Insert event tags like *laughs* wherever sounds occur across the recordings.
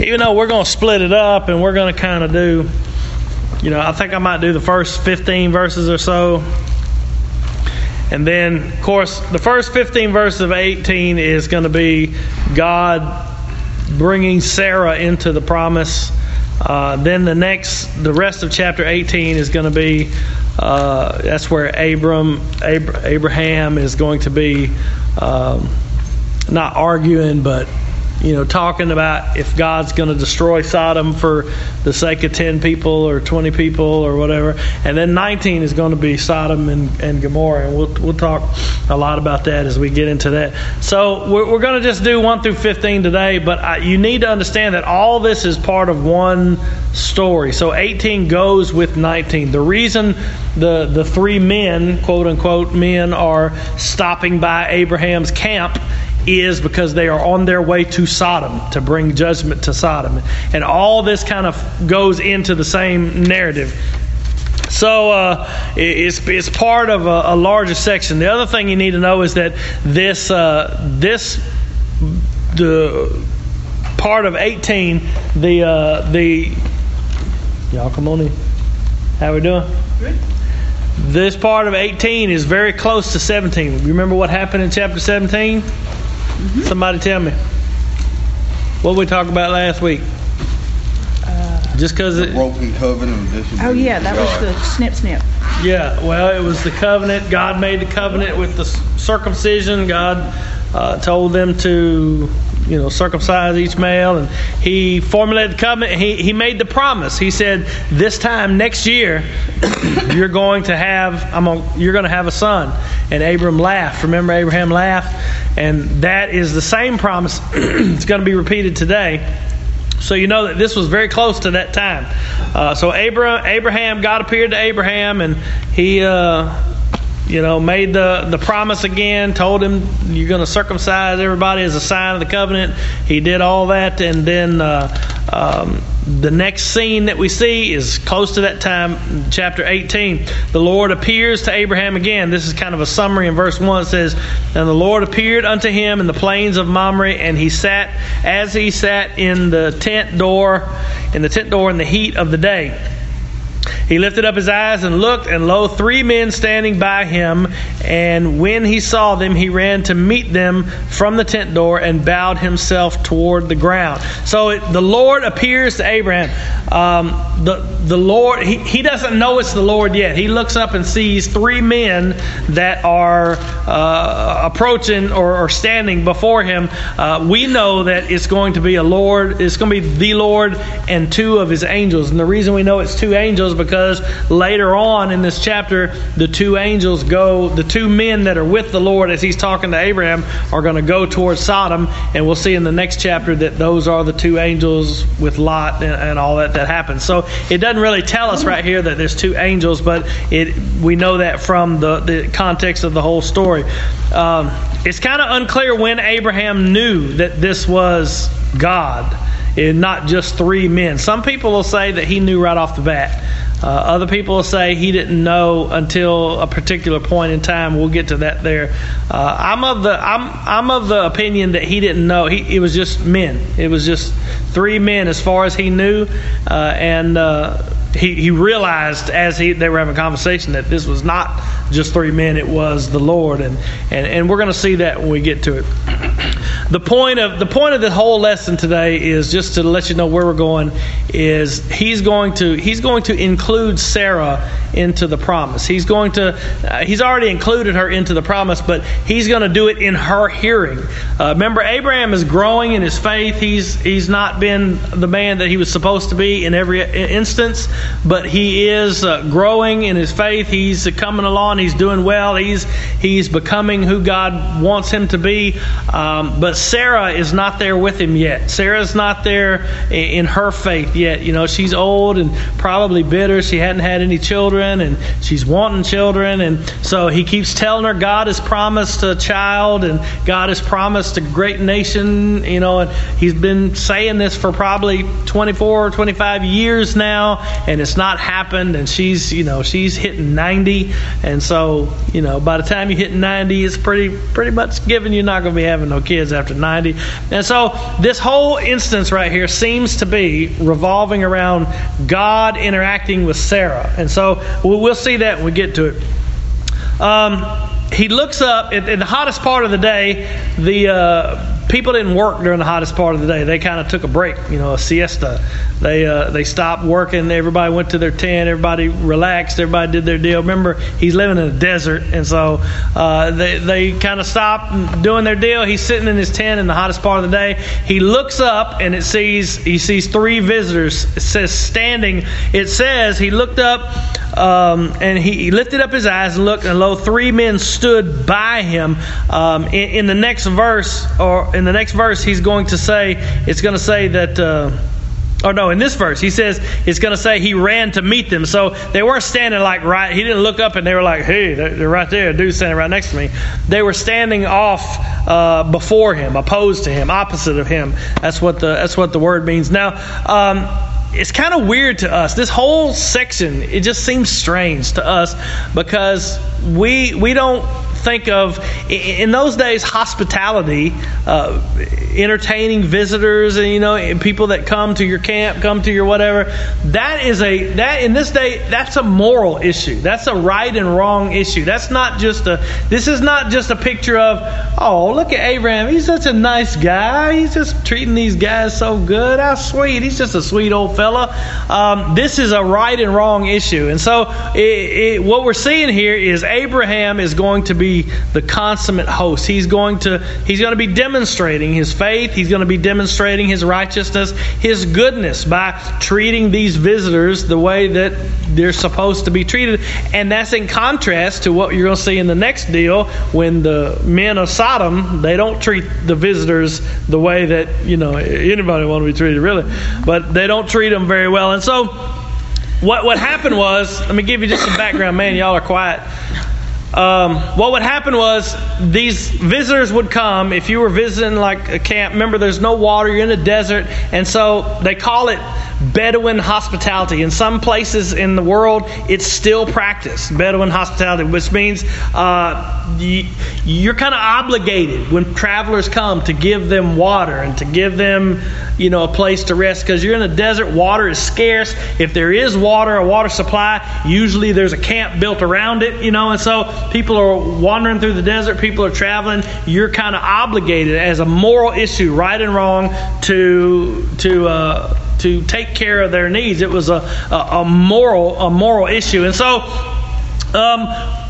even though we're going to split it up and we're going to kind of do, you know, I think I might do the first 15 verses or so. And then, of course, the first 15 verses of 18 is going to be God bringing Sarah into the promise. Uh, then the next, the rest of chapter 18 is going to be uh, that's where Abram, Ab- Abraham is going to be um, not arguing, but you know, talking about if God's going to destroy Sodom for the sake of 10 people or 20 people or whatever. And then 19 is going to be Sodom and, and Gomorrah. And we'll, we'll talk a lot about that as we get into that. So we're, we're going to just do 1 through 15 today, but I, you need to understand that all this is part of one story. So 18 goes with 19. The reason the, the three men, quote unquote, men, are stopping by Abraham's camp is because they are on their way to Sodom to bring judgment to Sodom. And all this kind of goes into the same narrative. So uh, it's, it's part of a, a, larger section. The other thing you need to know is that this uh, this the part of 18 the uh, the y'all come on in. How we doing? Good. This part of 18 is very close to 17. You remember what happened in chapter 17? Mm-hmm. Somebody tell me. What did we talk about last week? Uh, Just because it broken covenant. Oh yeah, that was the snip snip. Yeah, well, it was the covenant. God made the covenant with the circumcision. God uh, told them to you know, circumcise each male. And he formulated the covenant. He, he made the promise. He said, this time next year, *coughs* you're going to have, I'm gonna, you're going to have a son. And Abram laughed. Remember, Abraham laughed? And that is the same promise. *coughs* it's going to be repeated today. So you know that this was very close to that time. Uh, so Abraham, Abraham, God appeared to Abraham, and he uh, you know, made the, the promise again, told him you're going to circumcise everybody as a sign of the covenant. He did all that, and then uh, um, the next scene that we see is close to that time, chapter 18. The Lord appears to Abraham again. This is kind of a summary in verse 1. It says, And the Lord appeared unto him in the plains of Mamre, and he sat, as he sat in the tent door, in the tent door in the heat of the day. He lifted up his eyes and looked, and lo, three men standing by him. And when he saw them, he ran to meet them from the tent door and bowed himself toward the ground. So it, the Lord appears to Abraham. Um, the, the Lord, he, he doesn't know it's the Lord yet. He looks up and sees three men that are uh, approaching or, or, standing before him. Uh, we know that it's going to be a Lord, it's going to be the Lord and two of his angels. And the reason we know it's two angels because later on in this chapter, the two angels go, the two men that are with the Lord as he's talking to Abraham are going to go towards Sodom. And we'll see in the next chapter that those are the two angels with Lot and, and all that that happens. So it doesn't really tell us right here that there's two angels, but it we know that from the, the context of the whole story. Um, it's kind of unclear when Abraham knew that this was God and not just three men. Some people will say that he knew right off the bat. Uh, other people will say he didn't know until a particular point in time. We'll get to that there. Uh, I'm of the I'm I'm of the opinion that he didn't know. He it was just men. It was just three men as far as he knew, uh, and uh, he, he realized as he they were having a conversation that this was not just three men, it was the Lord, and and, and we're going to see that when we get to it. The point of the point of the whole lesson today is just to let you know where we're going. Is he's going to he's going to include Sarah into the promise. He's going to uh, he's already included her into the promise, but he's going to do it in her hearing. Uh, remember, Abraham is growing in his faith. He's he's not been the man that he was supposed to be in every instance, but he is uh, growing in his faith. He's coming along. He's doing well. He's he's becoming who God wants him to be. Um, but Sarah is not there with him yet. Sarah's not there in her faith yet. You know, she's old and probably bitter. She hadn't had any children children, and she's wanting children. And so he keeps telling her God has promised a child, and God has promised a great nation, you know, and he's been saying this for probably 24 or 25 years now, and it's not happened. And she's, you know, she's hitting 90. And so, you know, by the time you hit 90, it's pretty, pretty much given you're not going to be having no kids after 90. And so this whole instance right here seems to be revolving around God interacting with Sarah. And so we'll see that when we get to it. Um, he looks up in, in, the hottest part of the day. The uh, people didn't work during the hottest part of the day. They kind of took a break, you know, a siesta. They uh, they stopped working. Everybody went to their tent. Everybody relaxed. Everybody did their deal. Remember, he's living in a desert, and so uh, they they kind of stopped doing their deal. He's sitting in his tent in the hottest part of the day. He looks up and it sees he sees three visitors. It says standing. It says he looked up um, and he, he, lifted up his eyes and looked, and lo, three men stood by him. Um, in, in, the next verse, or in the next verse, he's going to say it's going to say that. Uh, or no, in this verse, he says it's going to say he ran to meet them. So they weren't standing like right. He didn't look up and they were like, hey, they're right there. A dude's standing right next to me. They were standing off uh, before him, opposed to him, opposite of him. That's what the that's what the word means. Now. Um, it's kind of weird to us. This whole section, it just seems strange to us because we we don't think of in those days hospitality, uh, entertaining visitors, and you know people that come to your camp, come to your whatever. That is a that in this day that's a moral issue. That's a right and wrong issue. That's not just a. This is not just a picture of oh look at Abraham. He's such a nice guy. He's just treating these guys so good. How sweet. He's just a sweet old fella. Um, this is a right and wrong issue, and so it, it, what we're seeing here is Abraham is going to be the consummate host. He's going to he's going to be demonstrating his faith. He's going to be demonstrating his righteousness, his goodness by treating these visitors the way that they're supposed to be treated. And that's in contrast to what you're going to see in the next deal when the men of Sodom they don't treat the visitors the way that you know anybody want to be treated really, but they don't treat them very well. And so what what happened was, let me give you just some background. Man, y'all are quiet um, what would happen was these visitors would come if you were visiting like a camp. Remember, there's no water, you're in the desert, and so they call it Bedouin hospitality. In some places in the world, it's still practiced, Bedouin hospitality, which means uh, you, are kind of obligated when travelers come to give them water and to give them, you know, a place to rest because you're in a desert. Water is scarce. If there is water, a water supply, usually there's a camp built around it, you know, and so people are wandering through the desert, people are traveling. You're kind of obligated as a moral issue, right and wrong, to to uh, to take care of their needs. It was a, a, a moral a moral issue, and so. Um,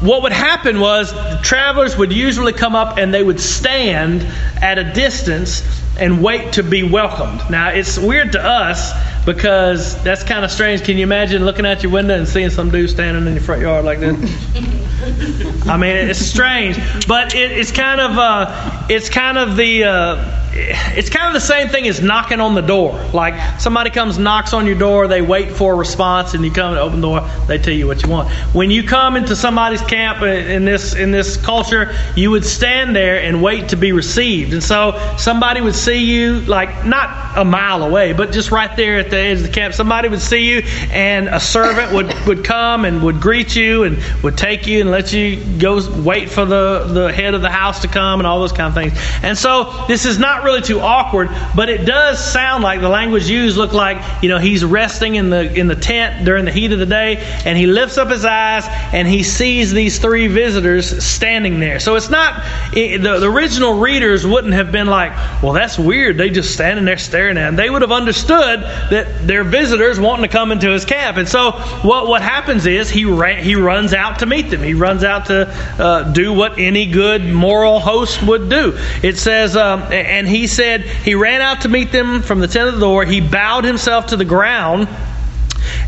what would happen was travelers would usually come up and they would stand at a distance and wait to be welcomed. Now, it's weird to us because that's kind of strange. Can you imagine looking out your window and seeing some dude standing in your front yard like this? *laughs* I mean, it's strange, but it, it's kind of uh, it's kind of the uh, it's kind of the same thing as knocking on the door. Like somebody comes, knocks on your door, they wait for a response, and you come and open the door. They tell you what you want. When you come into somebody's camp uh, in this in this culture, you would stand there and wait to be received. And so somebody would see you, like not a mile away, but just right there at the edge of the camp. Somebody would see you, and a servant would *laughs* would come and would greet you and would take you and let you go wait for the the head of the house to come and all those kind of things. And so this is not really too awkward, but it does sound like the language used look like, you know, he's resting in the in the tent during the heat of the day, and he lifts up his eyes and he sees these three visitors standing there. So it's not it, the, the original readers wouldn't have been like, well, that's weird. They just standing there staring at him. They would have understood that they're visitors wanting to come into his camp. And so what what happens is he ran, he runs out to meet them. He runs out to uh, do what any good moral host would do. It says, um, and he he said he ran out to meet them from the tent of the door. He bowed himself to the ground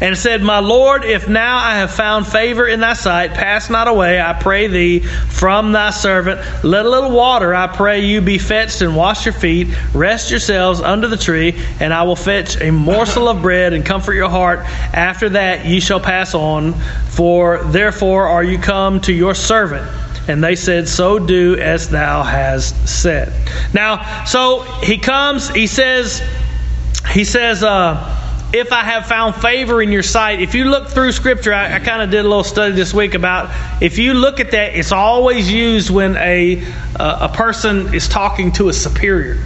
and said, My Lord, if now I have found favor in thy sight, pass not away, I pray thee, from thy servant. Let a little water, I pray you, be fetched and wash your feet. Rest yourselves under the tree, and I will fetch a morsel of bread and comfort your heart. After that ye shall pass on, for therefore are you come to your servant. And they said, So do as thou hast said. Now, so he comes, he says, he says, uh, if I have found favor in your sight, if you look through Scripture, I, I kind of did a little study this week about if you look at that, it's always used when a uh, a person is talking to a superior.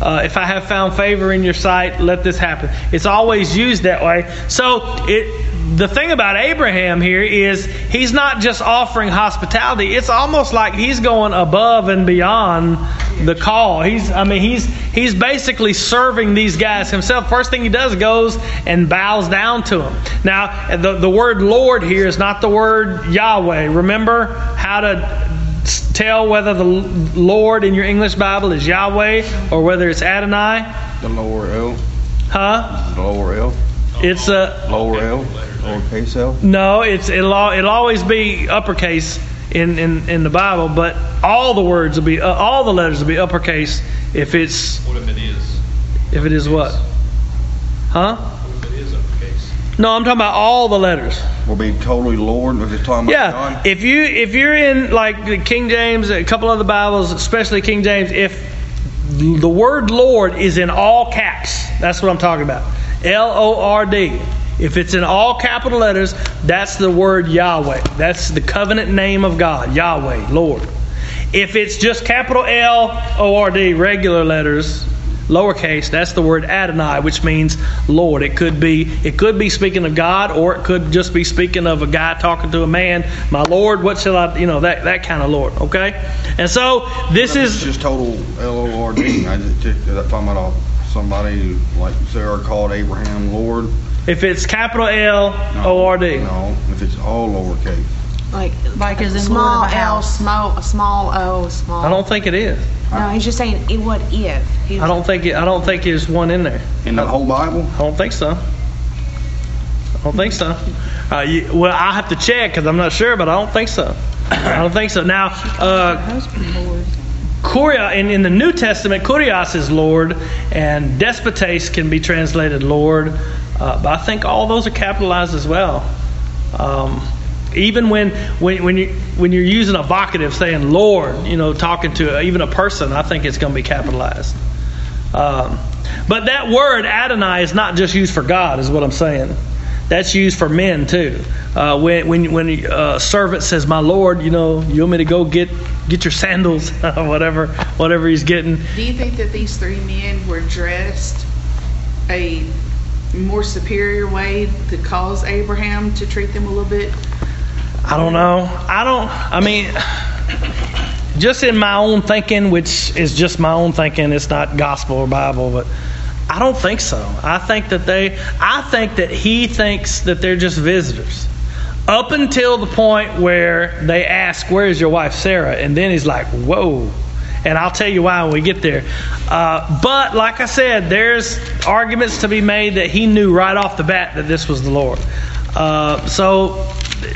Uh, if I have found favor in your sight, let this happen. It's always used that way. So it the thing about Abraham here is he's not just offering hospitality. It's almost like he's going above and beyond the call. He's I mean he's he's basically serving these guys himself. First thing he does goes and bows down to them. Now the the word Lord here is not the word Yahweh. Remember how to tell whether the Lord in your English Bible is Yahweh or whether it's Adonai? The lower L. Huh? The lower L. It's a Lower L. Lowercase L. no. It's it'll al- it'll always be uppercase in, in, in the Bible, but all the words will be uh, all the letters will be uppercase if it's What if it is? if it is what? Huh? What if it is uppercase? No, I'm talking about all the letters. Will be totally Lord if it's talking about Yeah, God. if you if you're in like the King James, a couple other Bibles, especially King James, if the word Lord is in all caps, that's what I'm talking about. L O R D. If it's in all capital letters, that's the word Yahweh. That's the covenant name of God, Yahweh, Lord. If it's just capital L O R D, regular letters, lowercase, that's the word Adonai, which means Lord. It could be it could be speaking of God, or it could just be speaking of a guy talking to a man. My Lord, what shall I? You know that that kind of Lord. Okay, and so this is just total L O R D. I just talking about somebody like Sarah called Abraham Lord. if it's capital L O R D. No, O R D. No, if it's all lowercase. Like, Like as in small Lord of the L, House. small, small O, small. I don't think it is. No, he's just saying, it, what if? He I don't think it, I don't think there's one in there. In the whole Bible? I don't think so. I don't think so. Uh, you, well, I have to check because I'm not sure, but I don't think so. I don't think so. Now, uh, Husband, Lord. Kuria, in, in the New Testament, Kurios is Lord, and despotes can be translated Lord, uh, but I think all those are capitalized as well. Um, even when, when when you when you're using a vocative, saying Lord, you know, talking to even a person, I think it's going to be capitalized. Um, but that word Adonai is not just used for God, is what I'm saying. That's used for men too. Uh, when when when a servant says, "My Lord," you know, you want me to go get get your sandals, *laughs* whatever whatever he's getting. Do you think that these three men were dressed a more superior way to cause Abraham to treat them a little bit? I don't know. I don't. I mean, just in my own thinking, which is just my own thinking. It's not gospel or Bible, but I don't think so. I think that they. I think that he thinks that they're just visitors. Up until the point where they ask, "Where is your wife Sarah?" and then he's like, "Whoa." And I'll tell you why when we get there. Uh, but like I said, there's arguments to be made that he knew right off the bat that this was the Lord. Uh, so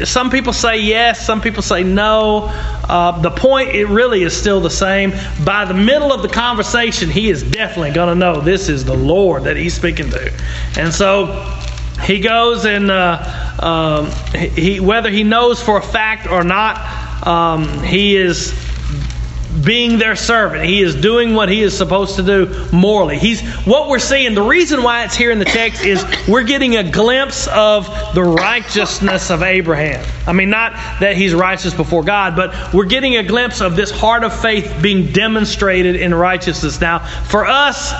some people say yes, some people say no. Uh, the point it really is still the same. By the middle of the conversation, he is definitely going to know this is the Lord that he's speaking to, and so he goes and uh, um, he whether he knows for a fact or not, um, he is being their servant. He is doing what he is supposed to do morally. He's what we're seeing. The reason why it's here in the text is we're getting a glimpse of the righteousness of Abraham. I mean, not that he's righteous before God, but we're getting a glimpse of this heart of faith being demonstrated in righteousness. Now, for us,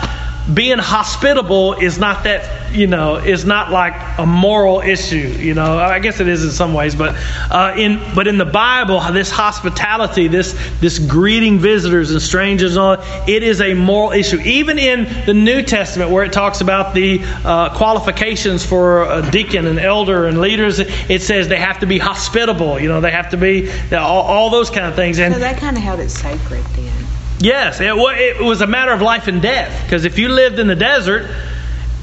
being hospitable is not that you know is not like a moral issue you know. I guess it is in some ways but uh, in but in the bible this hospitality this this greeting visitors and strangers and all it is a moral issue. Even in the new testament where it talks about the uh, qualifications for a deacon and elder and leaders it says they have to be hospitable you know they have to be all, all those kind of things. And So that kind of held it sacred then. Yes, it, it was a matter of life and death. Because if you lived in the desert,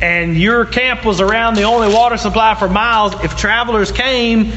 and your camp was around the only water supply for miles, if travelers came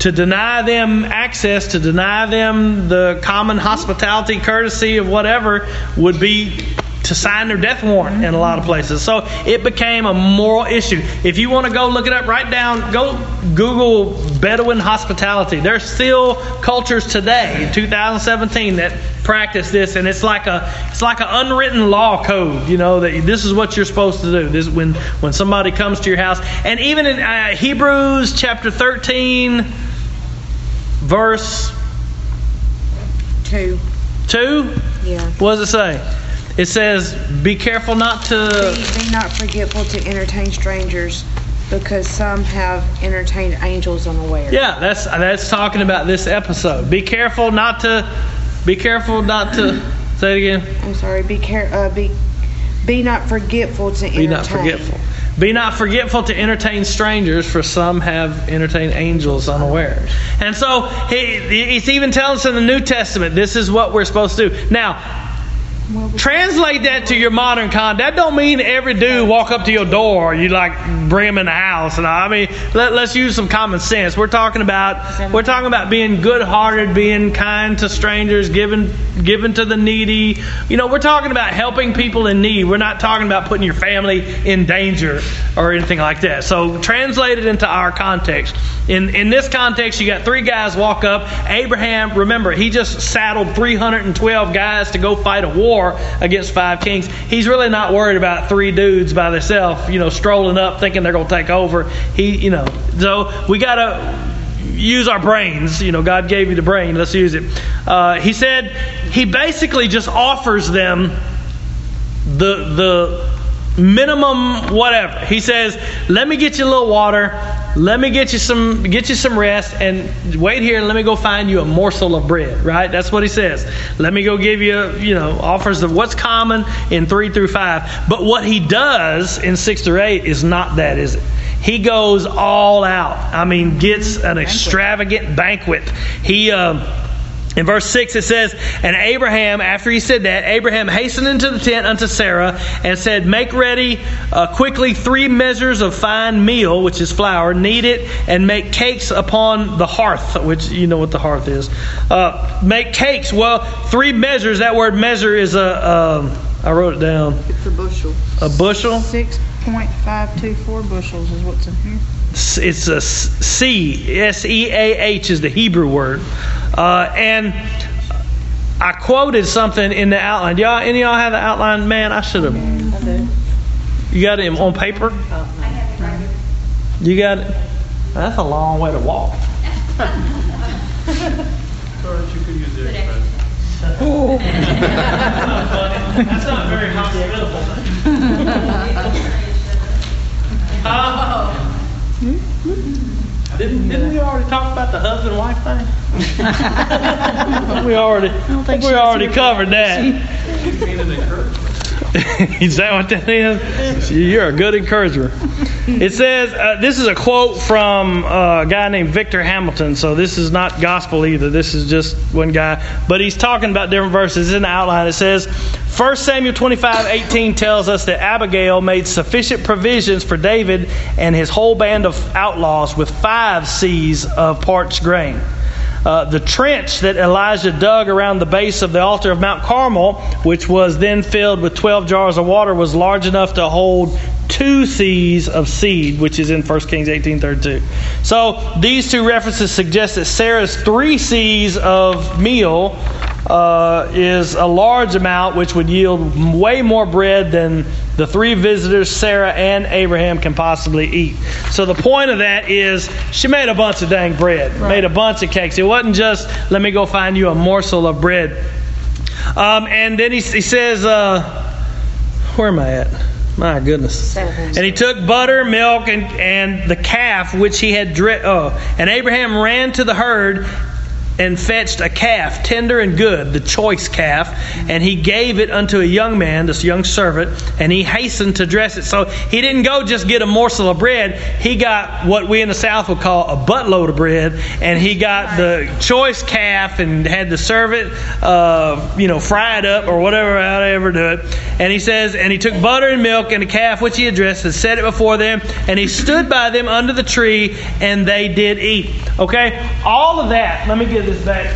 to deny them access, to deny them the common hospitality, courtesy of whatever, would be to sign their death warrant in a lot of places. So it became a moral issue. If you want to go look it up, write down, go Google Bedouin hospitality. There's still cultures today in 2017 that practice this, and it's like a it's like an unwritten law code. You know that this is what you're supposed to do. This when when somebody comes to your house, and even in uh, Hebrews chapter 13, verse Two. two. Yeah. What does it say? It says, "Be careful not to." Be, be not forgetful to entertain strangers, because some have entertained angels unaware. Yeah, that's that's talking about this episode. Be careful not to. Be careful not to. *clears throat* Say it again. I'm sorry. Be care. Uh, be be not forgetful to entertain. Be not forgetful. Be not forgetful to entertain strangers, for some have entertained angels unaware. And so he, he's even telling us in the New Testament, this is what we're supposed to do. Now, Translate that to your modern con. That don't mean every dude walk up to your door. You like bring him in the house. And I mean, let, us use some common sense. We're talking about we're talking about being good-hearted, being kind to strangers, giving giving to the needy. You know, we're talking about helping people in need. We're not talking about putting your family in danger or anything like that. So translate it into our context. In in this context, you got three guys walk up. Abraham, remember, he just saddled 312 guys to go fight a war war against five kings. He's really not worried about three dudes by themselves, you know, strolling up thinking they're going to take over. He, you know, so we got to use our brains. You know, God gave you the brain. Let's use it. Uh, he said he basically just offers them the the minimum whatever. He says, "Let me get you a little water. Let me get you some get you some rest and wait here and let me go find you a morsel of bread." Right? That's what he says. Let me go give you, you know, offers of what's common in 3 through 5. But what he does in 6 through 8 is not that, is it? He goes all out. I mean, gets an extravagant banquet. He uh, in verse 6 it says, And Abraham, after he said that, Abraham hastened into the tent unto Sarah and said, Make ready uh, quickly three measures of fine meal, which is flour, knead it, and make cakes upon the hearth, which you know what the hearth is. Uh, make cakes. Well, three measures, that word measure is a. Um, I wrote it down. It's a bushel. A bushel? 6.524 bushels is what's in here. It's a C, S E A H is the Hebrew word. Uh, and I quoted something in the outline. Y'all, any of y'all have the outline? Man, I should have. You got it on paper? You got it? That's a long way to walk. you could use it. That's not very hospitable. *laughs* Uh, didn't, didn't we already talk about the husband wife thing? *laughs* we already, I think we she already covered that. *laughs* Is that what that is? You're a good encourager. It says, uh, this is a quote from uh, a guy named Victor Hamilton, so this is not gospel either. This is just one guy. But he's talking about different verses. In the outline, it says, 1 Samuel 25 18 tells us that Abigail made sufficient provisions for David and his whole band of outlaws with five seahs of parched grain. Uh, the trench that Elijah dug around the base of the altar of Mount Carmel, which was then filled with 12 jars of water, was large enough to hold two seahs of seed, which is in 1 Kings 18:32. So these two references suggest that Sarah's three seahs of meal uh, is a large amount, which would yield way more bread than the three visitors, Sarah and Abraham, can possibly eat. So the point of that is she made a bunch of dang bread, made a bunch of cakes. It wasn't just let me go find you a morsel of bread. Um, and then he, he says, uh, where am I at? My goodness. And he took butter, milk, and, and the calf which he had dri- oh, and Abraham ran to the herd and fetched a calf, tender and good, the choice calf, and he gave it unto a young man, this young servant, and he hastened to dress it. So he didn't go just get a morsel of bread. He got what we in the South would call a buttload of bread, and he got the choice calf and had the servant, uh, you know, fry it up or whatever, however do it. And he says, and he took butter and milk and a calf which he had dressed and set it before them, and he stood by them under the tree, and they did eat. Okay, all of that. Let me get this back.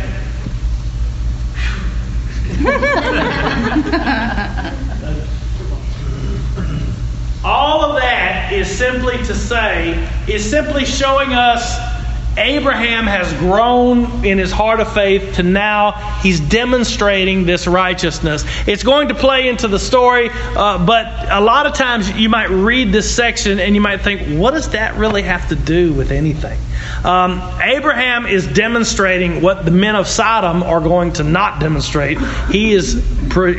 *laughs* All of that is simply to say, is simply showing us Abraham has grown in his heart of faith to now he's demonstrating this righteousness. It's going to play into the story, uh, but a lot of times you might read this section and you might think, what does that really have to do with anything? Um, Abraham is demonstrating what the men of Sodom are going to not demonstrate. He is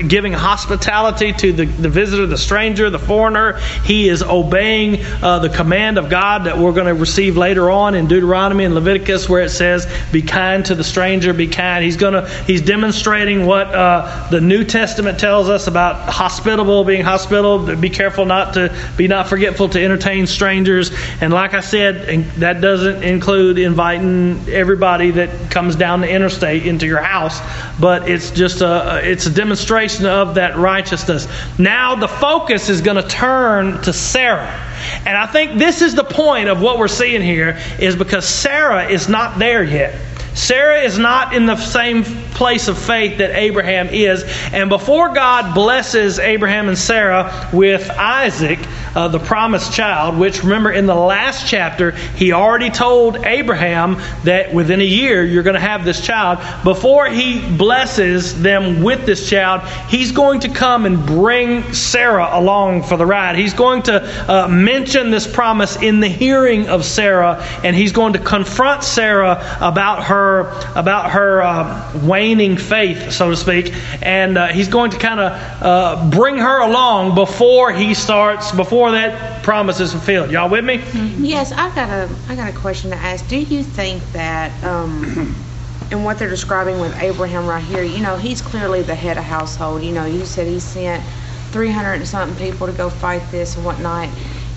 giving hospitality to the, the visitor, the stranger, the foreigner. He is obeying uh, the command of God that we're going to receive later on in Deuteronomy and Leviticus, where it says, "Be kind to the stranger, be kind." He's to he's demonstrating what uh, the New Testament tells us about hospitable, being hospitable. Be careful not to be not forgetful to entertain strangers. And like I said, and that doesn't include inviting everybody that comes down the interstate into your house, but it's just a it's a demonstration of that righteousness. Now the focus is going to turn to Sarah. And I think this is the point of what we're seeing here is because Sarah is not there yet. Sarah is not in the same place of faith that Abraham is. And before God blesses Abraham and Sarah with Isaac, uh, the promised child, which remember in the last chapter, he already told Abraham that within a year you're going to have this child. Before he blesses them with this child, he's going to come and bring Sarah along for the ride. He's going to uh, mention this promise in the hearing of Sarah, and he's going to confront Sarah about her about her uh, waning faith, so to speak, and uh, he's going to kind of uh, bring her along before he starts before that promise is fulfilled. Y'all with me? Yes, I got a I got a question to ask. Do you think that um, in what they're describing with Abraham right here, you know, he's clearly the head of household. You know, you said he sent 300 and something people to go fight this and whatnot.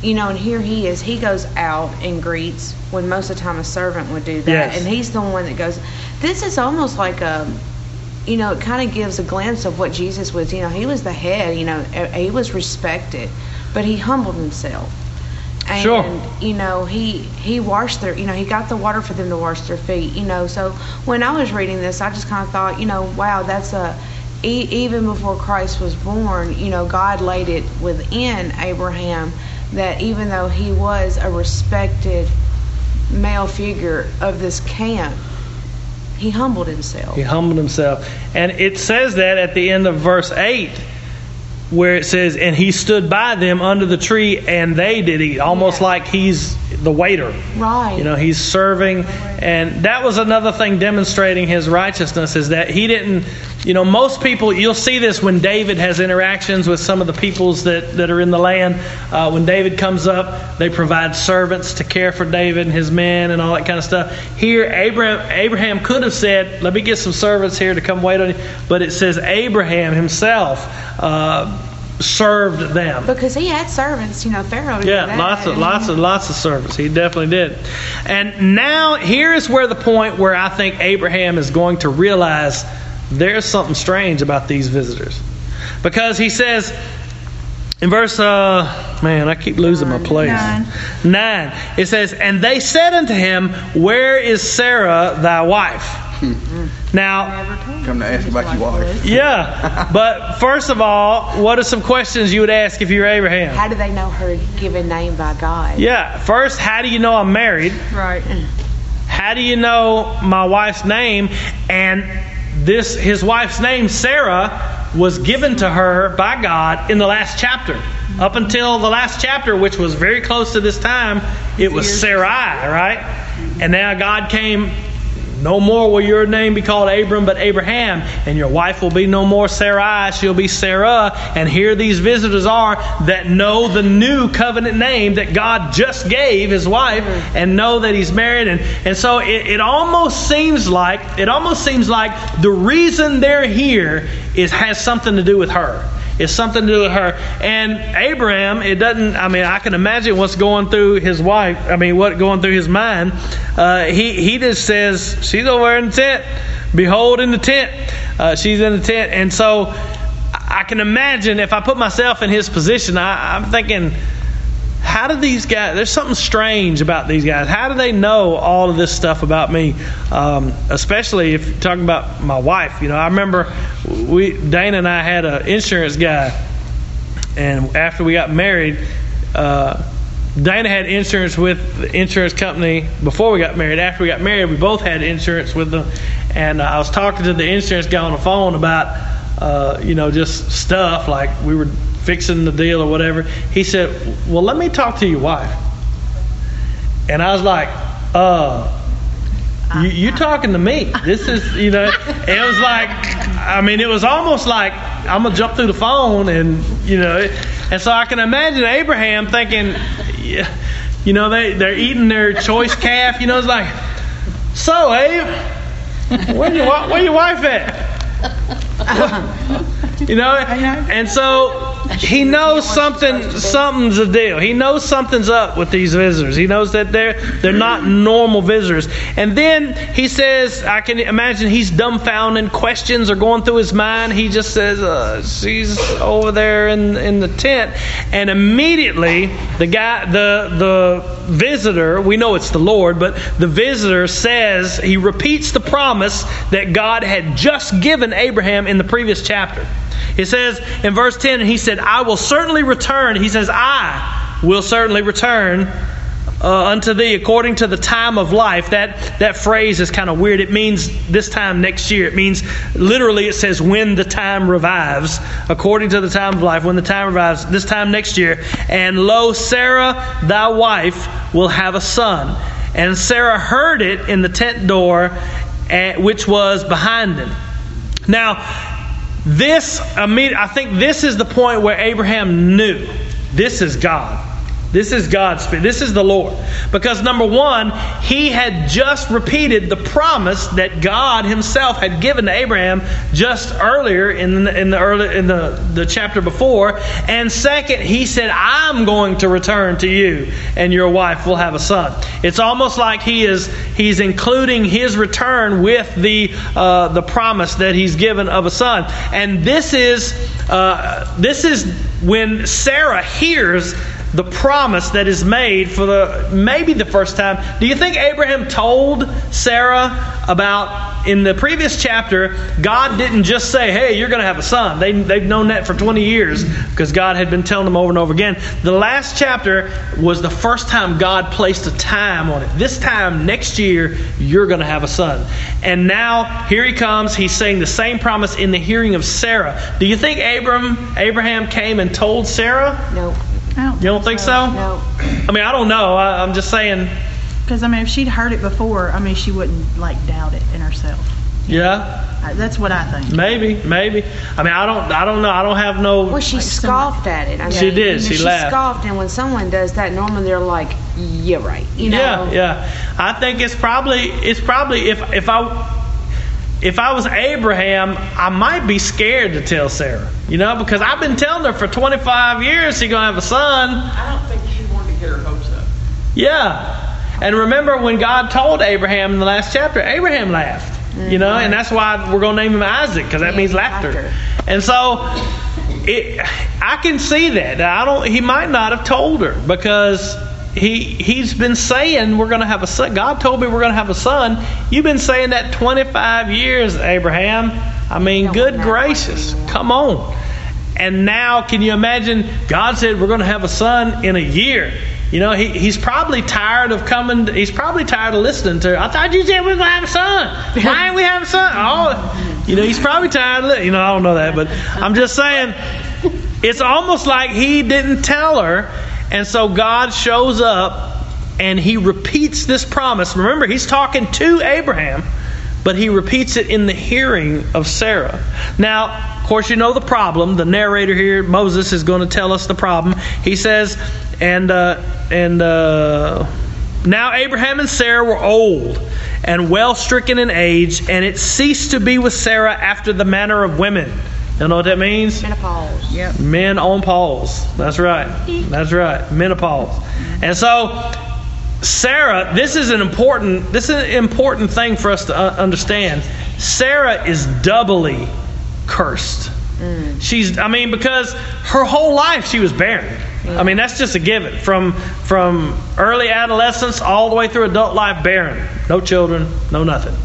You know, and here he is. He goes out and greets when most of the time a servant would do that, Yes. and he's the one that goes. This is almost like a you know, it kind of gives a glimpse of what Jesus was. You know, he was the head. You know, he was respected, but he humbled himself. And, Sure. You know, he he washed their. You know, he got the water for them to wash their feet. You know, so when I was reading this, I just kind of thought, you know, wow, that's a. E- even before Christ was born, you know, God laid it within Abraham that even though he was a respected male figure of this camp, he humbled himself. He humbled himself. And it says that at the end of verse 8, where it says, And he stood by them under the tree, and they did eat. Almost Yeah. like he's the waiter. Right. You know, he's serving. And that was another thing demonstrating his righteousness is that he didn't, you know, most people, you'll see this when David has interactions with some of the peoples that, that are in the land. Uh, when David comes up, they provide servants to care for David and his men and all that kind of stuff. Here, Abraham, Abraham could have said, Let me get some servants here to come wait on you. But it says Abraham himself uh, served them. Because he had servants, you know, Pharaoh. Yeah, lots of and- lots of lots of servants He definitely did. And now here is where the point where I think Abraham is going to realize there's something strange about these visitors. Because he says in verse uh man, I keep losing my place. Nine. Nine. It says, And they said unto him, Where is Sarah thy wife? Now Come to ask about your wife. yeah, but first of all, what are some questions you would ask if you were Abraham? How do they know her given name by God? Yeah. First, how do you know I'm married? Right. How do you know my wife's name? And this, his wife's name, Sarah, was given to her by God in the last chapter. Up until the last chapter, which was very close to this time, it was Sarai, right? And now God came No more will your name be called Abram, but Abraham. And your wife will be no more Sarai, she'll be Sarah. And here these visitors are that know the new covenant name that God just gave his wife and know that he's married. And, and so it, it almost seems like, it almost seems like the reason they're here is has something to do with her. It's something to do with her. And Abraham, it doesn't, I mean, I can imagine what's going through his wife, I mean, what going through his mind. Uh, he, he just says, she's over in the tent. Behold, in the tent. Uh, she's in the tent. And so I can imagine if I put myself in his position, I, I'm thinking, how do these guys there's something strange about these guys. How do they know all of this stuff about me? Um, especially if you're talking about my wife. You know i remember we dana and i had an insurance guy and after we got married uh, dana had insurance with the insurance company before we got married. After we got married we both had insurance with them. And uh, i was talking to the insurance guy on the phone about uh, you know just stuff like we were fixing the deal or whatever. He said, Well, let me talk to your wife. And I was like, Uh, you, you're talking to me. This is, you know, it was like, I mean, it was almost like I'm going to jump through the phone and, you know, and so I can imagine Abraham thinking, you know, they, they're eating their choice calf, you know, it's like, so, Abe, where your, where your wife at? *laughs* you know, and so he knows something something's a deal. He knows something's up with these visitors. He knows that they're they're not normal visitors. And then he says, I can imagine he's dumbfounded. Questions are going through his mind. He just says, uh, "She's over there in in the tent," and immediately the guy, the the visitor, we know it's the Lord, but the visitor says he repeats the promise that God had just given Abraham in the previous chapter. It says in verse 10, he said, I will certainly return. He says, I will certainly return uh, unto thee according to the time of life. That, that phrase is kind of weird. It means this time next year. It means literally, it says when the time revives, according to the time of life, when the time revives, this time next year. And lo, Sarah, thy wife, will have a son. And Sarah heard it in the tent door, eh, which was behind them. Now, this, I mean, I think this is the point where Abraham knew this is God. This is God's Spirit. This is the Lord. Because number one, he had just repeated the promise that God Himself had given to Abraham just earlier in the, in the early in the, the chapter before. And second, he said, "I'm going to return to you, and your wife will have a son." It's almost like he is he's including his return with the uh, the promise that he's given of a son. And this is uh, this is when Sarah hears the promise that is made for the maybe the first time. Do you think Abraham told Sarah about in the previous chapter? God didn't just say, "Hey, you're going to have a son." They they've known that for 20 years because God had been telling them over and over again. The last chapter was the first time God placed a time on it. This time next year, you're going to have a son. And now here he comes. He's saying the same promise in the hearing of Sarah. Do you think Abram Abraham came and told Sarah? No. You don't think so? No. I mean, I don't know. I, I'm just saying. Because I mean, if she'd heard it before, I mean, she wouldn't like doubt it in herself. Yeah, I- That's what I think. maybe, maybe. I mean, I don't, I don't know. I don't have no. Well, she scoffed at it. I mean, She did. She laughed. scoffed, and when someone does that, normally they're like, "Yeah, right." You know. Yeah, yeah. I think it's probably, it's probably if if I. If I was Abraham, I might be scared to tell Sarah, you know, because I've been telling her for 25 years she's gonna have a son. I don't think she wanted to get her hopes up. Yeah. And remember when God told Abraham in the last chapter, Abraham laughed. You know, and that's why we're going to name him Isaac because that Yeah, means laughter. laughter. And so it, I can see that. I don't he might not have told her because he he's been saying we're going to have a son. God told me we're going to have a son. You've been saying that 25 years, Abraham. I mean, good want that life gracious. Come on. And now, can you imagine? God said we're going to have a son in a year. You know, he, he's probably tired of coming. He's probably tired of listening to. I thought you said we are going to have a son. Why ain't we having a son? Oh, you know, he's probably tired of. You know, I don't know that, but I'm just saying. It's almost like he didn't tell her, and so God shows up and he repeats this promise. Remember, he's talking to Abraham. But he repeats it in the hearing of Sarah. Now, of course, you know the problem. The narrator here, Moses, is going to tell us the problem. He says, and uh, and uh, now Abraham and Sarah were old and well stricken in age, and it ceased to be with Sarah after the manner of women. You know what that means? Menopause. Yep. Men on pause. That's right. That's right. Menopause. And so, Sarah, this is an important. This is an important thing for us to uh, understand. Sarah is doubly cursed. She's. I mean, because her whole life she was barren. I mean, that's just a given. From from early adolescence all the way through adult life, barren. No children. No nothing.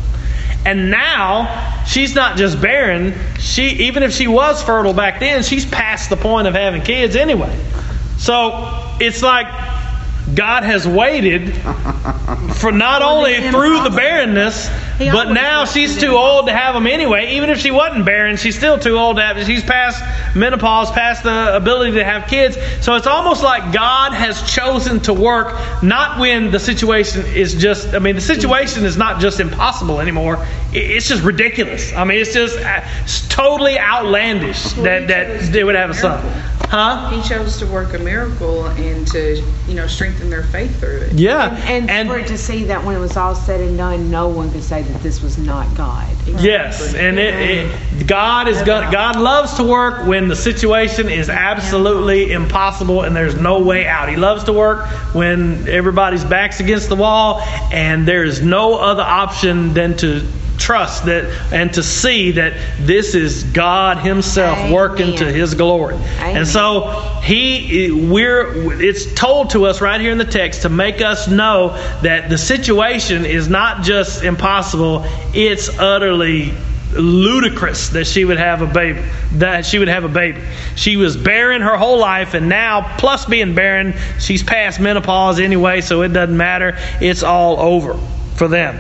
And now she's not just barren. She even if she was fertile back then, she's past the point of having kids anyway. So it's like God has waited for not only *laughs* through the barrenness, but now she's too old to have them anyway. Even if she wasn't barren, she's still too old to have. She's past menopause, past the ability to have kids. So it's almost like God has chosen to work not when the situation is just. I mean, the situation is not just impossible anymore. It's just ridiculous. I mean, it's just uh, it's totally outlandish that that they would have a son, huh? He chose to work a miracle and to, you know, strengthen their faith through it. Yeah, And, for it to see that when it was all said and done, no one could say that this was not God. Yes, and it, it God is going God loves to work when the situation is absolutely impossible and there's no way out. He loves to work when everybody's backs against the wall and there is no other option than to trust that and to see that this is God himself Amen. working to his glory. Amen. And so he we're it's told to us right here in the text to make us know that the situation is not just impossible, it's utterly ludicrous that she would have a baby that she would have a baby she was barren her whole life and now plus being barren she's past menopause anyway so it doesn't matter it's all over for them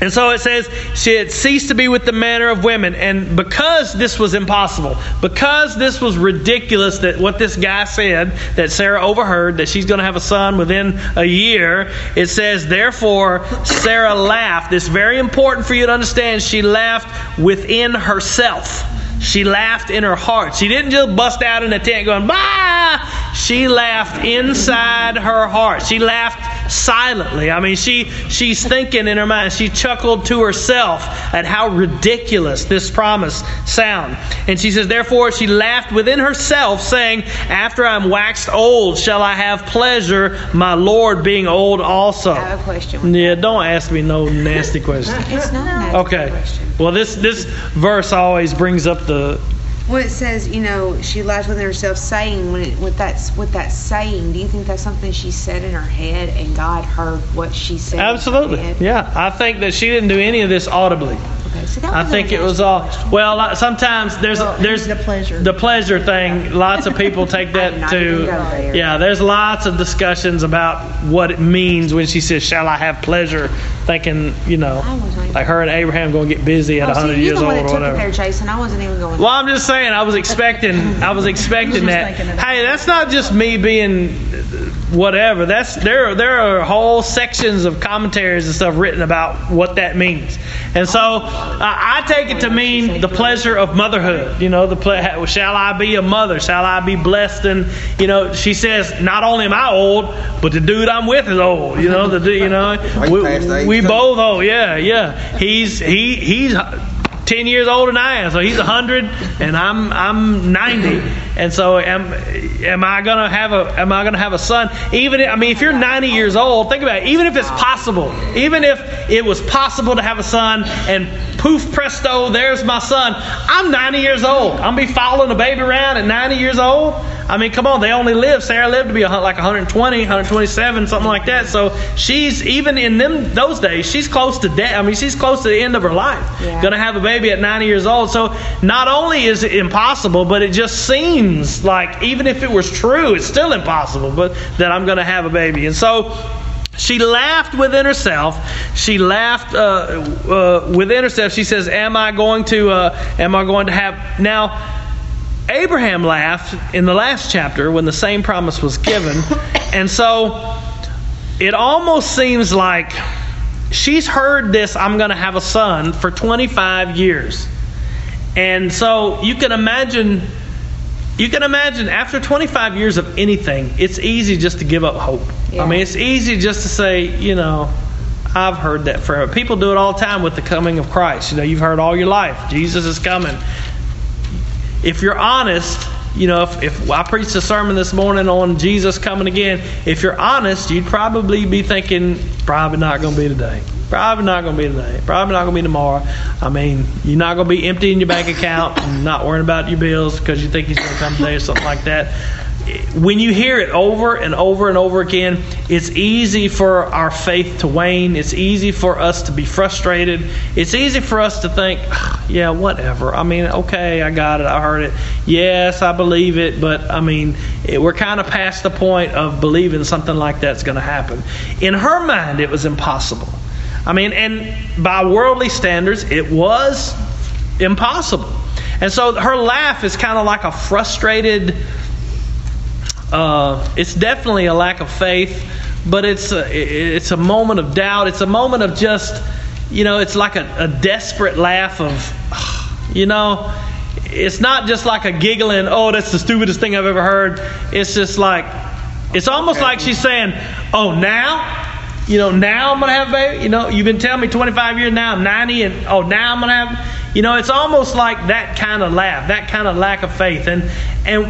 and so it says she had ceased to be with the manner of women. And because this was impossible, because this was ridiculous that what this guy said, that Sarah overheard, that she's going to have a son within a year, it says, therefore, Sarah laughed. It's very important for you to understand. She laughed within herself. She laughed in her heart. She didn't just bust out in the tent going, bah! She laughed inside her heart. She laughed silently. I mean, she she's thinking in her mind. She chuckled to herself at how ridiculous this promise sound. And she says, therefore she laughed within herself, saying, After I'm waxed old, shall I have pleasure, my Lord being old also. I have a question. Yeah, don't ask me no nasty *laughs* questions. It's not an nasty Okay. question. Well, this this verse always brings up the Well, it says, you know, she lies within herself, saying, when it, with that with that saying, do you think that's something she said in her head, and God heard what she said? absolutely. Yeah, I think that she didn't do any of this audibly. Okay, so that I was think it was all well. like, Sometimes there's Well, there's the pleasure. the pleasure thing. Lots of people *laughs* take that not to go there. yeah. There's lots of discussions about what it means when she says, "Shall I have pleasure?" Thinking you know, I like her and Abraham going to get busy at Oh, 100 see, you're years the one old that or took whatever. it there, Jason. I wasn't even going. Well, I'm just saying. I was expecting. I was *laughs* expecting that. thinking Hey, that's not just me being whatever. That's there. There are whole sections of commentaries and stuff written about what that means. And so I I take it to mean the pleasure of motherhood. You know, the ple- shall I be a mother? Shall I be blessed? And you know, she says, not only am I old, but the dude I'm with is old. You know, the dude. You know, you past the age we, we both old. Yeah, yeah. He's he he's. 10 years older than I am. So he's 100 and I'm I'm 90. And so am am I going to have a am I to have a son? Even if, I mean if you're 90 years old, think about it. Even if it's possible, even if it was possible to have a son and poof presto, there's my son. I'm 90 years old. I'm be following a baby around at 90 years old. I mean, come on, they only live. Sarah lived to be like 120, 127, something like that. So she's even in them those days, she's close to death. I mean, she's close to the end of her life. Yeah. Gonna have a baby at 90 years old. So not only is it impossible, but it just seems like even if it was true, it's still impossible. But that I'm gonna have a baby, and so. She laughed within herself. She laughed uh, uh, within herself. She says, "Am I going to? Uh, am I going to have now?" Abraham laughed in the last chapter when the same promise was given. *laughs* And so it almost seems like she's heard this, I'm going to have a son, for 25 years. And so you can imagine. You can imagine after 25 years of anything, it's easy just to give up hope. Yeah. I mean, it's easy just to say, you know, I've heard that forever. People do it all the time with the coming of Christ. You know, you've heard all your life, Jesus is coming. If you're honest, you know, if, if I preached a sermon this morning on Jesus coming again, if you're honest, you'd probably be thinking, probably not going to be today. Probably not going to be today. Probably not going to be tomorrow. I mean, you're not going to be empty in your bank account and not worrying about your bills because you think he's going to come today or something like that when you hear it over and over and over again, it's easy for our faith to wane. It's easy for us to be frustrated. It's easy for us to think, yeah, whatever. I mean, okay, I got it. I heard it. Yes, I believe it. But, I mean, it, we're kind of past the point of believing something like that's going to happen. In her mind, it was impossible. I mean, and by worldly standards, it was impossible. And so her laugh is kind of like a frustrated uh, it's definitely a lack of faith, but it's a, it's a moment of doubt. It's a moment of just, you know, it's like a, a desperate laugh of, *sighs* you know, it's not just like a giggling, oh, that's the stupidest thing I've ever heard. It's just like, it's almost like she's saying, oh, now? You know, now I'm to have a baby? You know, you've been telling me 25 years now, I'm 90, and oh, now I'm to have. You know, it's almost like that kind of laugh, that kind of lack of faith. And, and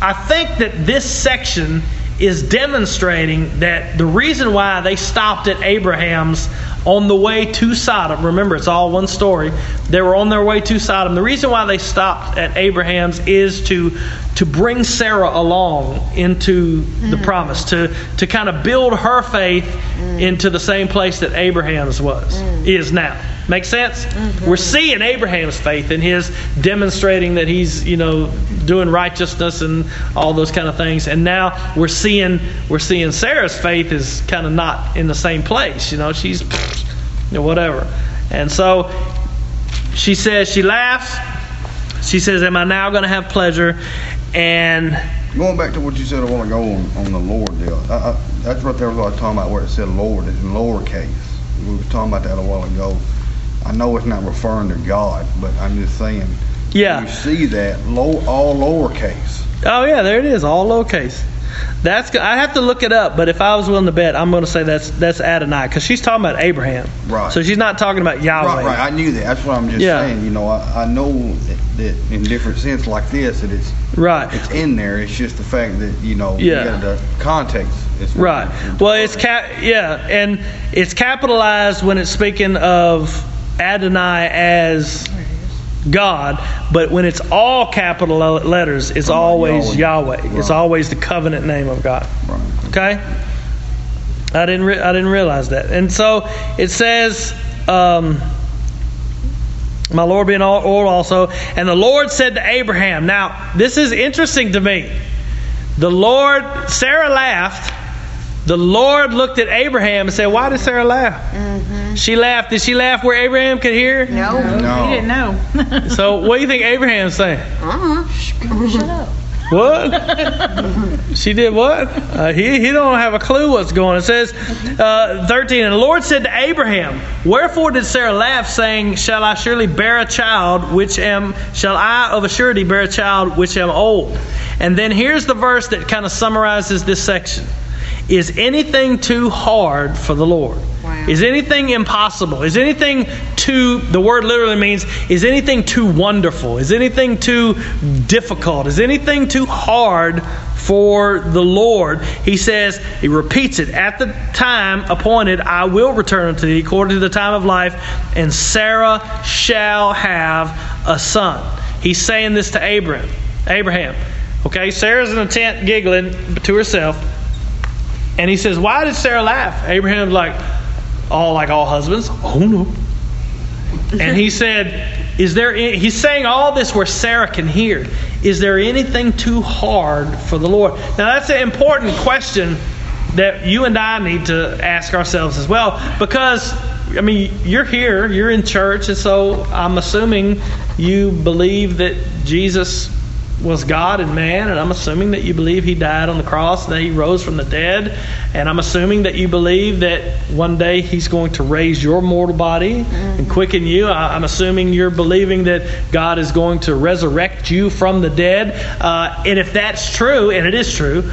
I think that this section is demonstrating that the reason why they stopped at Abraham's on the way to Sodom, remember it's all one story, they were on their way to Sodom. The reason why they stopped at Abraham's is to to bring Sarah along into the mm-hmm. promise, to to kind of build her faith mm. into the same place that Abraham's was mm. is now. Make sense? Mm-hmm. We're seeing Abraham's faith and his demonstrating that he's, you know, doing righteousness and all those kind of things. And now we're seeing we're seeing Sarah's faith is kind of not in the same place. You know, she's you know, whatever. And so she says she laughs. She says, "Am I now going to have pleasure?" And Going back to what you said a while ago on, on the Lord deal, I, I, that's what there was I was talking about where it said Lord, it's in lowercase. We were talking about that a while ago. I know it's not referring to God, but I'm just saying. Yeah. You see that low, all lowercase. oh yeah, there it is, all lowercase. That's I have to look it up, but if I was willing to bet, I'm going to say that's that's Adonai because she's talking about Abraham. Right. So she's not talking about Yahweh. Right, right. I knew that. That's what I'm just Yeah. saying. You know, I, I know that, that in different sense like this that it's Right. it's in there. It's just the fact that you know Yeah. you got the context. Right. Well, it's cap. Yeah, and it's capitalized when it's speaking of Adonai as God, but when it's all capital letters, it's always Yahweh. Yahweh. It's always the covenant name of God. Right. Okay. I didn't. Re- I didn't realize that. And so it says. Um, my Lord being all old also. And the Lord said to Abraham, Now, this is interesting to me. The Lord, Sarah laughed. The Lord looked at Abraham and said, Why did Sarah laugh? She laughed. Did she laugh where Abraham could hear? No. No. He didn't know. *laughs* So, what do you think Abraham's saying? Uh-huh. Shut up. What? she did what? Uh, he, he don't have a clue what's going on. It says, uh, 13, And the Lord said to Abraham, Wherefore did Sarah laugh, saying, Shall I surely bear a child, which am, shall I of a surety bear a child, which am old? And then here's the verse that kind of summarizes this section. Is anything too hard for the Lord? Wow. Is anything impossible? Is anything too, the word literally means, is anything too wonderful? Is anything too difficult? Is anything too hard for the Lord? He says, he repeats it, at the time appointed, I will return unto thee according to the time of life, and Sarah shall have a son. He's saying this to Abraham. Abraham. Okay, Sarah's in a tent giggling to herself. And he says, Why did Sarah laugh? Abraham's like, all like all husbands, oh no. And he said, Is there any, he's saying all this where Sarah can hear. Is there anything too hard for the Lord? Now that's an important question that you and I need to ask ourselves as well. Because I mean, you're here, you're in church, and so I'm assuming you believe that Jesus was God and man, and I'm assuming that you believe he died on the cross and that he rose from the dead, and I'm assuming that you believe that one day he's going to raise your mortal body and quicken you. I- I'm assuming you're believing that God is going to resurrect you from the dead. Uh, and if that's true, and it is true,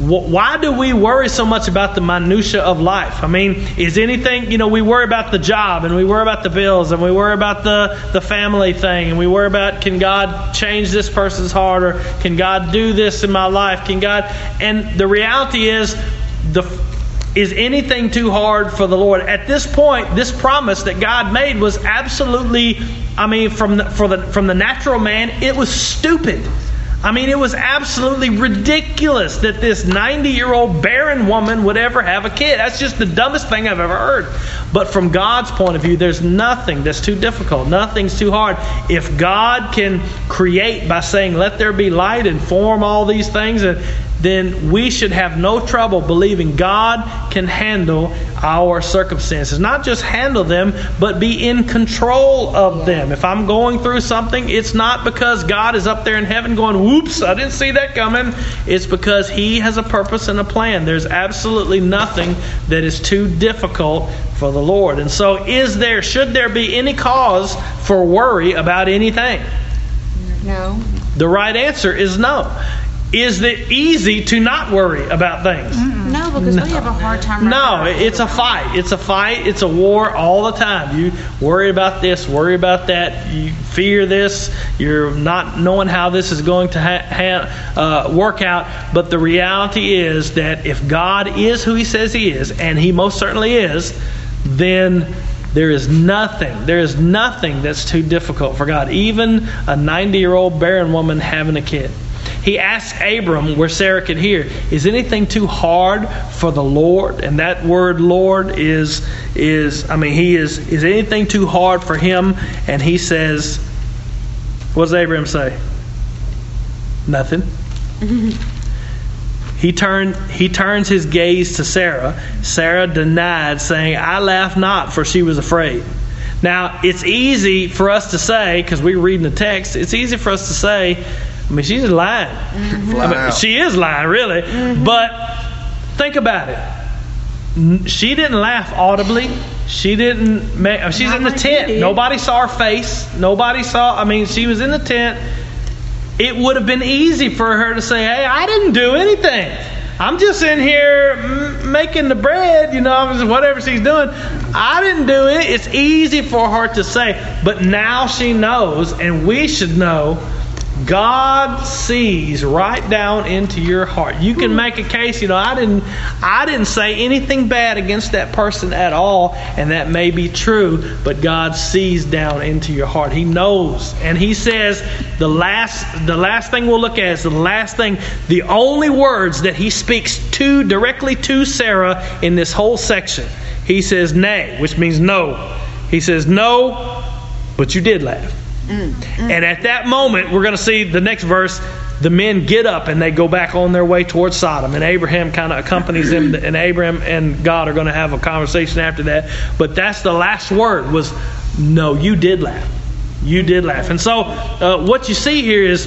Why do we worry so much about the minutia of life? I mean, is anything, you know, we worry about the job and we worry about the bills and we worry about the, the family thing and we worry about can God change this person's heart or can God do this in my life? Can God and the reality is the is anything too hard for the Lord? At this point, this promise that God made was absolutely I mean from the, for the from the natural man, it was stupid. I mean, it was absolutely ridiculous that this 90 year old barren woman would ever have a kid. That's just the dumbest thing I've ever heard. But from God's point of view, there's nothing that's too difficult. Nothing's too hard. If God can create by saying, let there be light and form all these things, then we should have no trouble believing God can handle our circumstances. Not just handle them, but be in control of them. If I'm going through something, it's not because God is up there in heaven going, whoops, I didn't see that coming. It's because He has a purpose and a plan. There's absolutely nothing that is too difficult for the Lord. And so, is there, should there be any cause for worry about anything? No. The right answer is no. Is it easy to not worry about things? No, because we have a hard time. No, it's a fight. It's a fight. It's a war all the time. You worry about this, worry about that. You fear this. You're not knowing how this is going to ha- ha- uh, work out. But the reality is that if God is who He says He is, and He most certainly is, then there is nothing, there is nothing that's too difficult for God. Even a 90 year old barren woman having a kid. He asked Abram, where Sarah could hear, Is anything too hard for the Lord? And that word Lord is, is I mean, he is, is anything too hard for him? And he says, What does Abram say? Nothing. *laughs* He turned he turns his gaze to Sarah. Sarah denied, saying, I laugh not, for she was afraid. Now, it's easy for us to say, because we're reading the text, it's easy for us to say, I mean, she's lying. I mean, she is lying, really. But think about it. She didn't laugh audibly. She didn't make. She's Not in the tent. did. Nobody saw her face. Nobody saw. I mean, she was in the tent. It would have been easy for her to say, "Hey, I didn't do anything. I'm just in here mm, making the bread. You know, whatever she's doing. I didn't do it." It's easy for her to say, but now she knows, and we should know. God sees right down into your heart. You can make a case, you know, I didn't I didn't say anything bad against that person at all, and that may be true, but God sees down into your heart. He knows. And he says the last the last thing we'll look at is the last thing, the only words that he speaks to directly to Sarah in this whole section. He says nay, which means no. He says no, but you did laugh. And at that moment, we're going to see the next verse. The men get up and they go back on their way towards Sodom. And Abraham kind of accompanies them. *laughs* And Abraham and God are going to have a conversation after that. But that's the last word was, no, you did laugh. You did laugh. And so uh, what you see here is,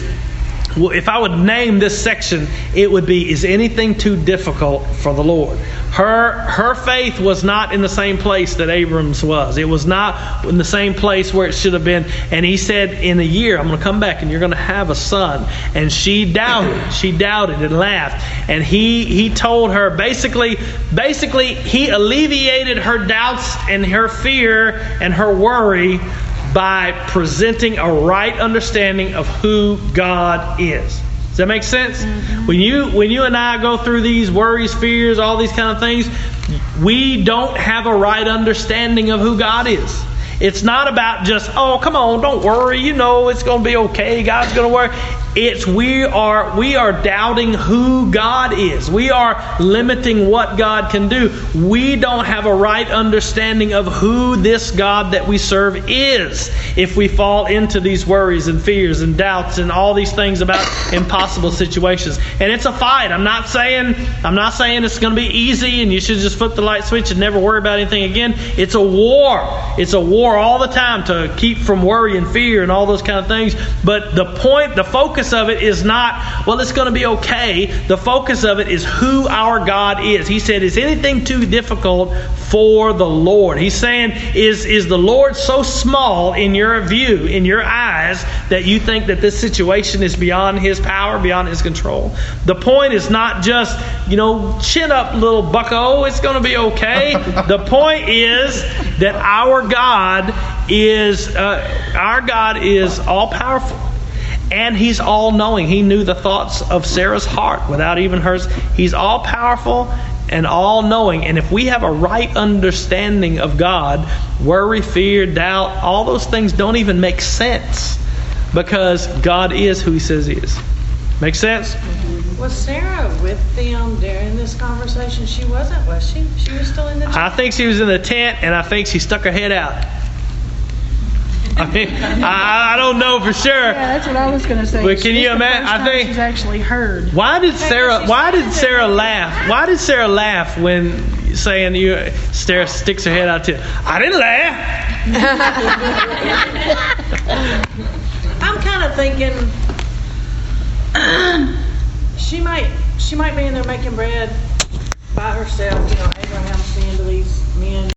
well, if I would name this section, it would be Is anything too difficult for the Lord? Her, her faith was not in the same place that Abram's was. It was not in the same place where it should have been. And he said, In a year, I'm going to come back and you're going to have a son. And she doubted. She doubted and laughed. And he, he told her basically, basically, he alleviated her doubts and her fear and her worry by presenting a right understanding of who God is. Does that make sense? When you when you and I go through these worries, fears, all these kind of things, we don't have a right understanding of who God is. It's not about just, oh, come on, don't worry, you know it's going to be okay. God's going to work. It's we are we are doubting who God is. We are limiting what God can do. We don't have a right understanding of who this God that we serve is. If we fall into these worries and fears and doubts and all these things about impossible situations. And it's a fight. I'm not saying I'm not saying it's going to be easy and you should just flip the light switch and never worry about anything again. It's a war. It's a war all the time to keep from worry and fear and all those kind of things. But the point, the focus focus of it is not, well, it's going to be okay. The focus of it is who our God is. He said, Is anything too difficult for the Lord? He's saying, Is, is the Lord so small in your view, in your eyes, that you think that this situation is beyond His power, beyond His control? The point is not just, you know, chin up, little bucko, it's going to be okay. *laughs* the point is that our God is, uh, our God is all powerful. And he's all knowing. He knew the thoughts of Sarah's heart without even hers. He's all powerful and all knowing. And if we have a right understanding of God, worry, fear, doubt, all those things don't even make sense because God is who he says he is. Make sense? Was Sarah with them during this conversation? She wasn't, was she? She was still in the I think she was in the tent and I think she stuck her head out. *laughs* I mean, I, I don't know for sure. Yeah, that's what I was gonna say. But can It's you imagine- I think- she's actually heard. Why did Sarah? Why did Sarah laugh? Why did Sarah laugh when saying you? Sarah sticks her head out to. I didn't laugh. *laughs* I'm kind of thinking *clears throat* she might she might be in there making bread by herself. You know, Abraham seeing to these men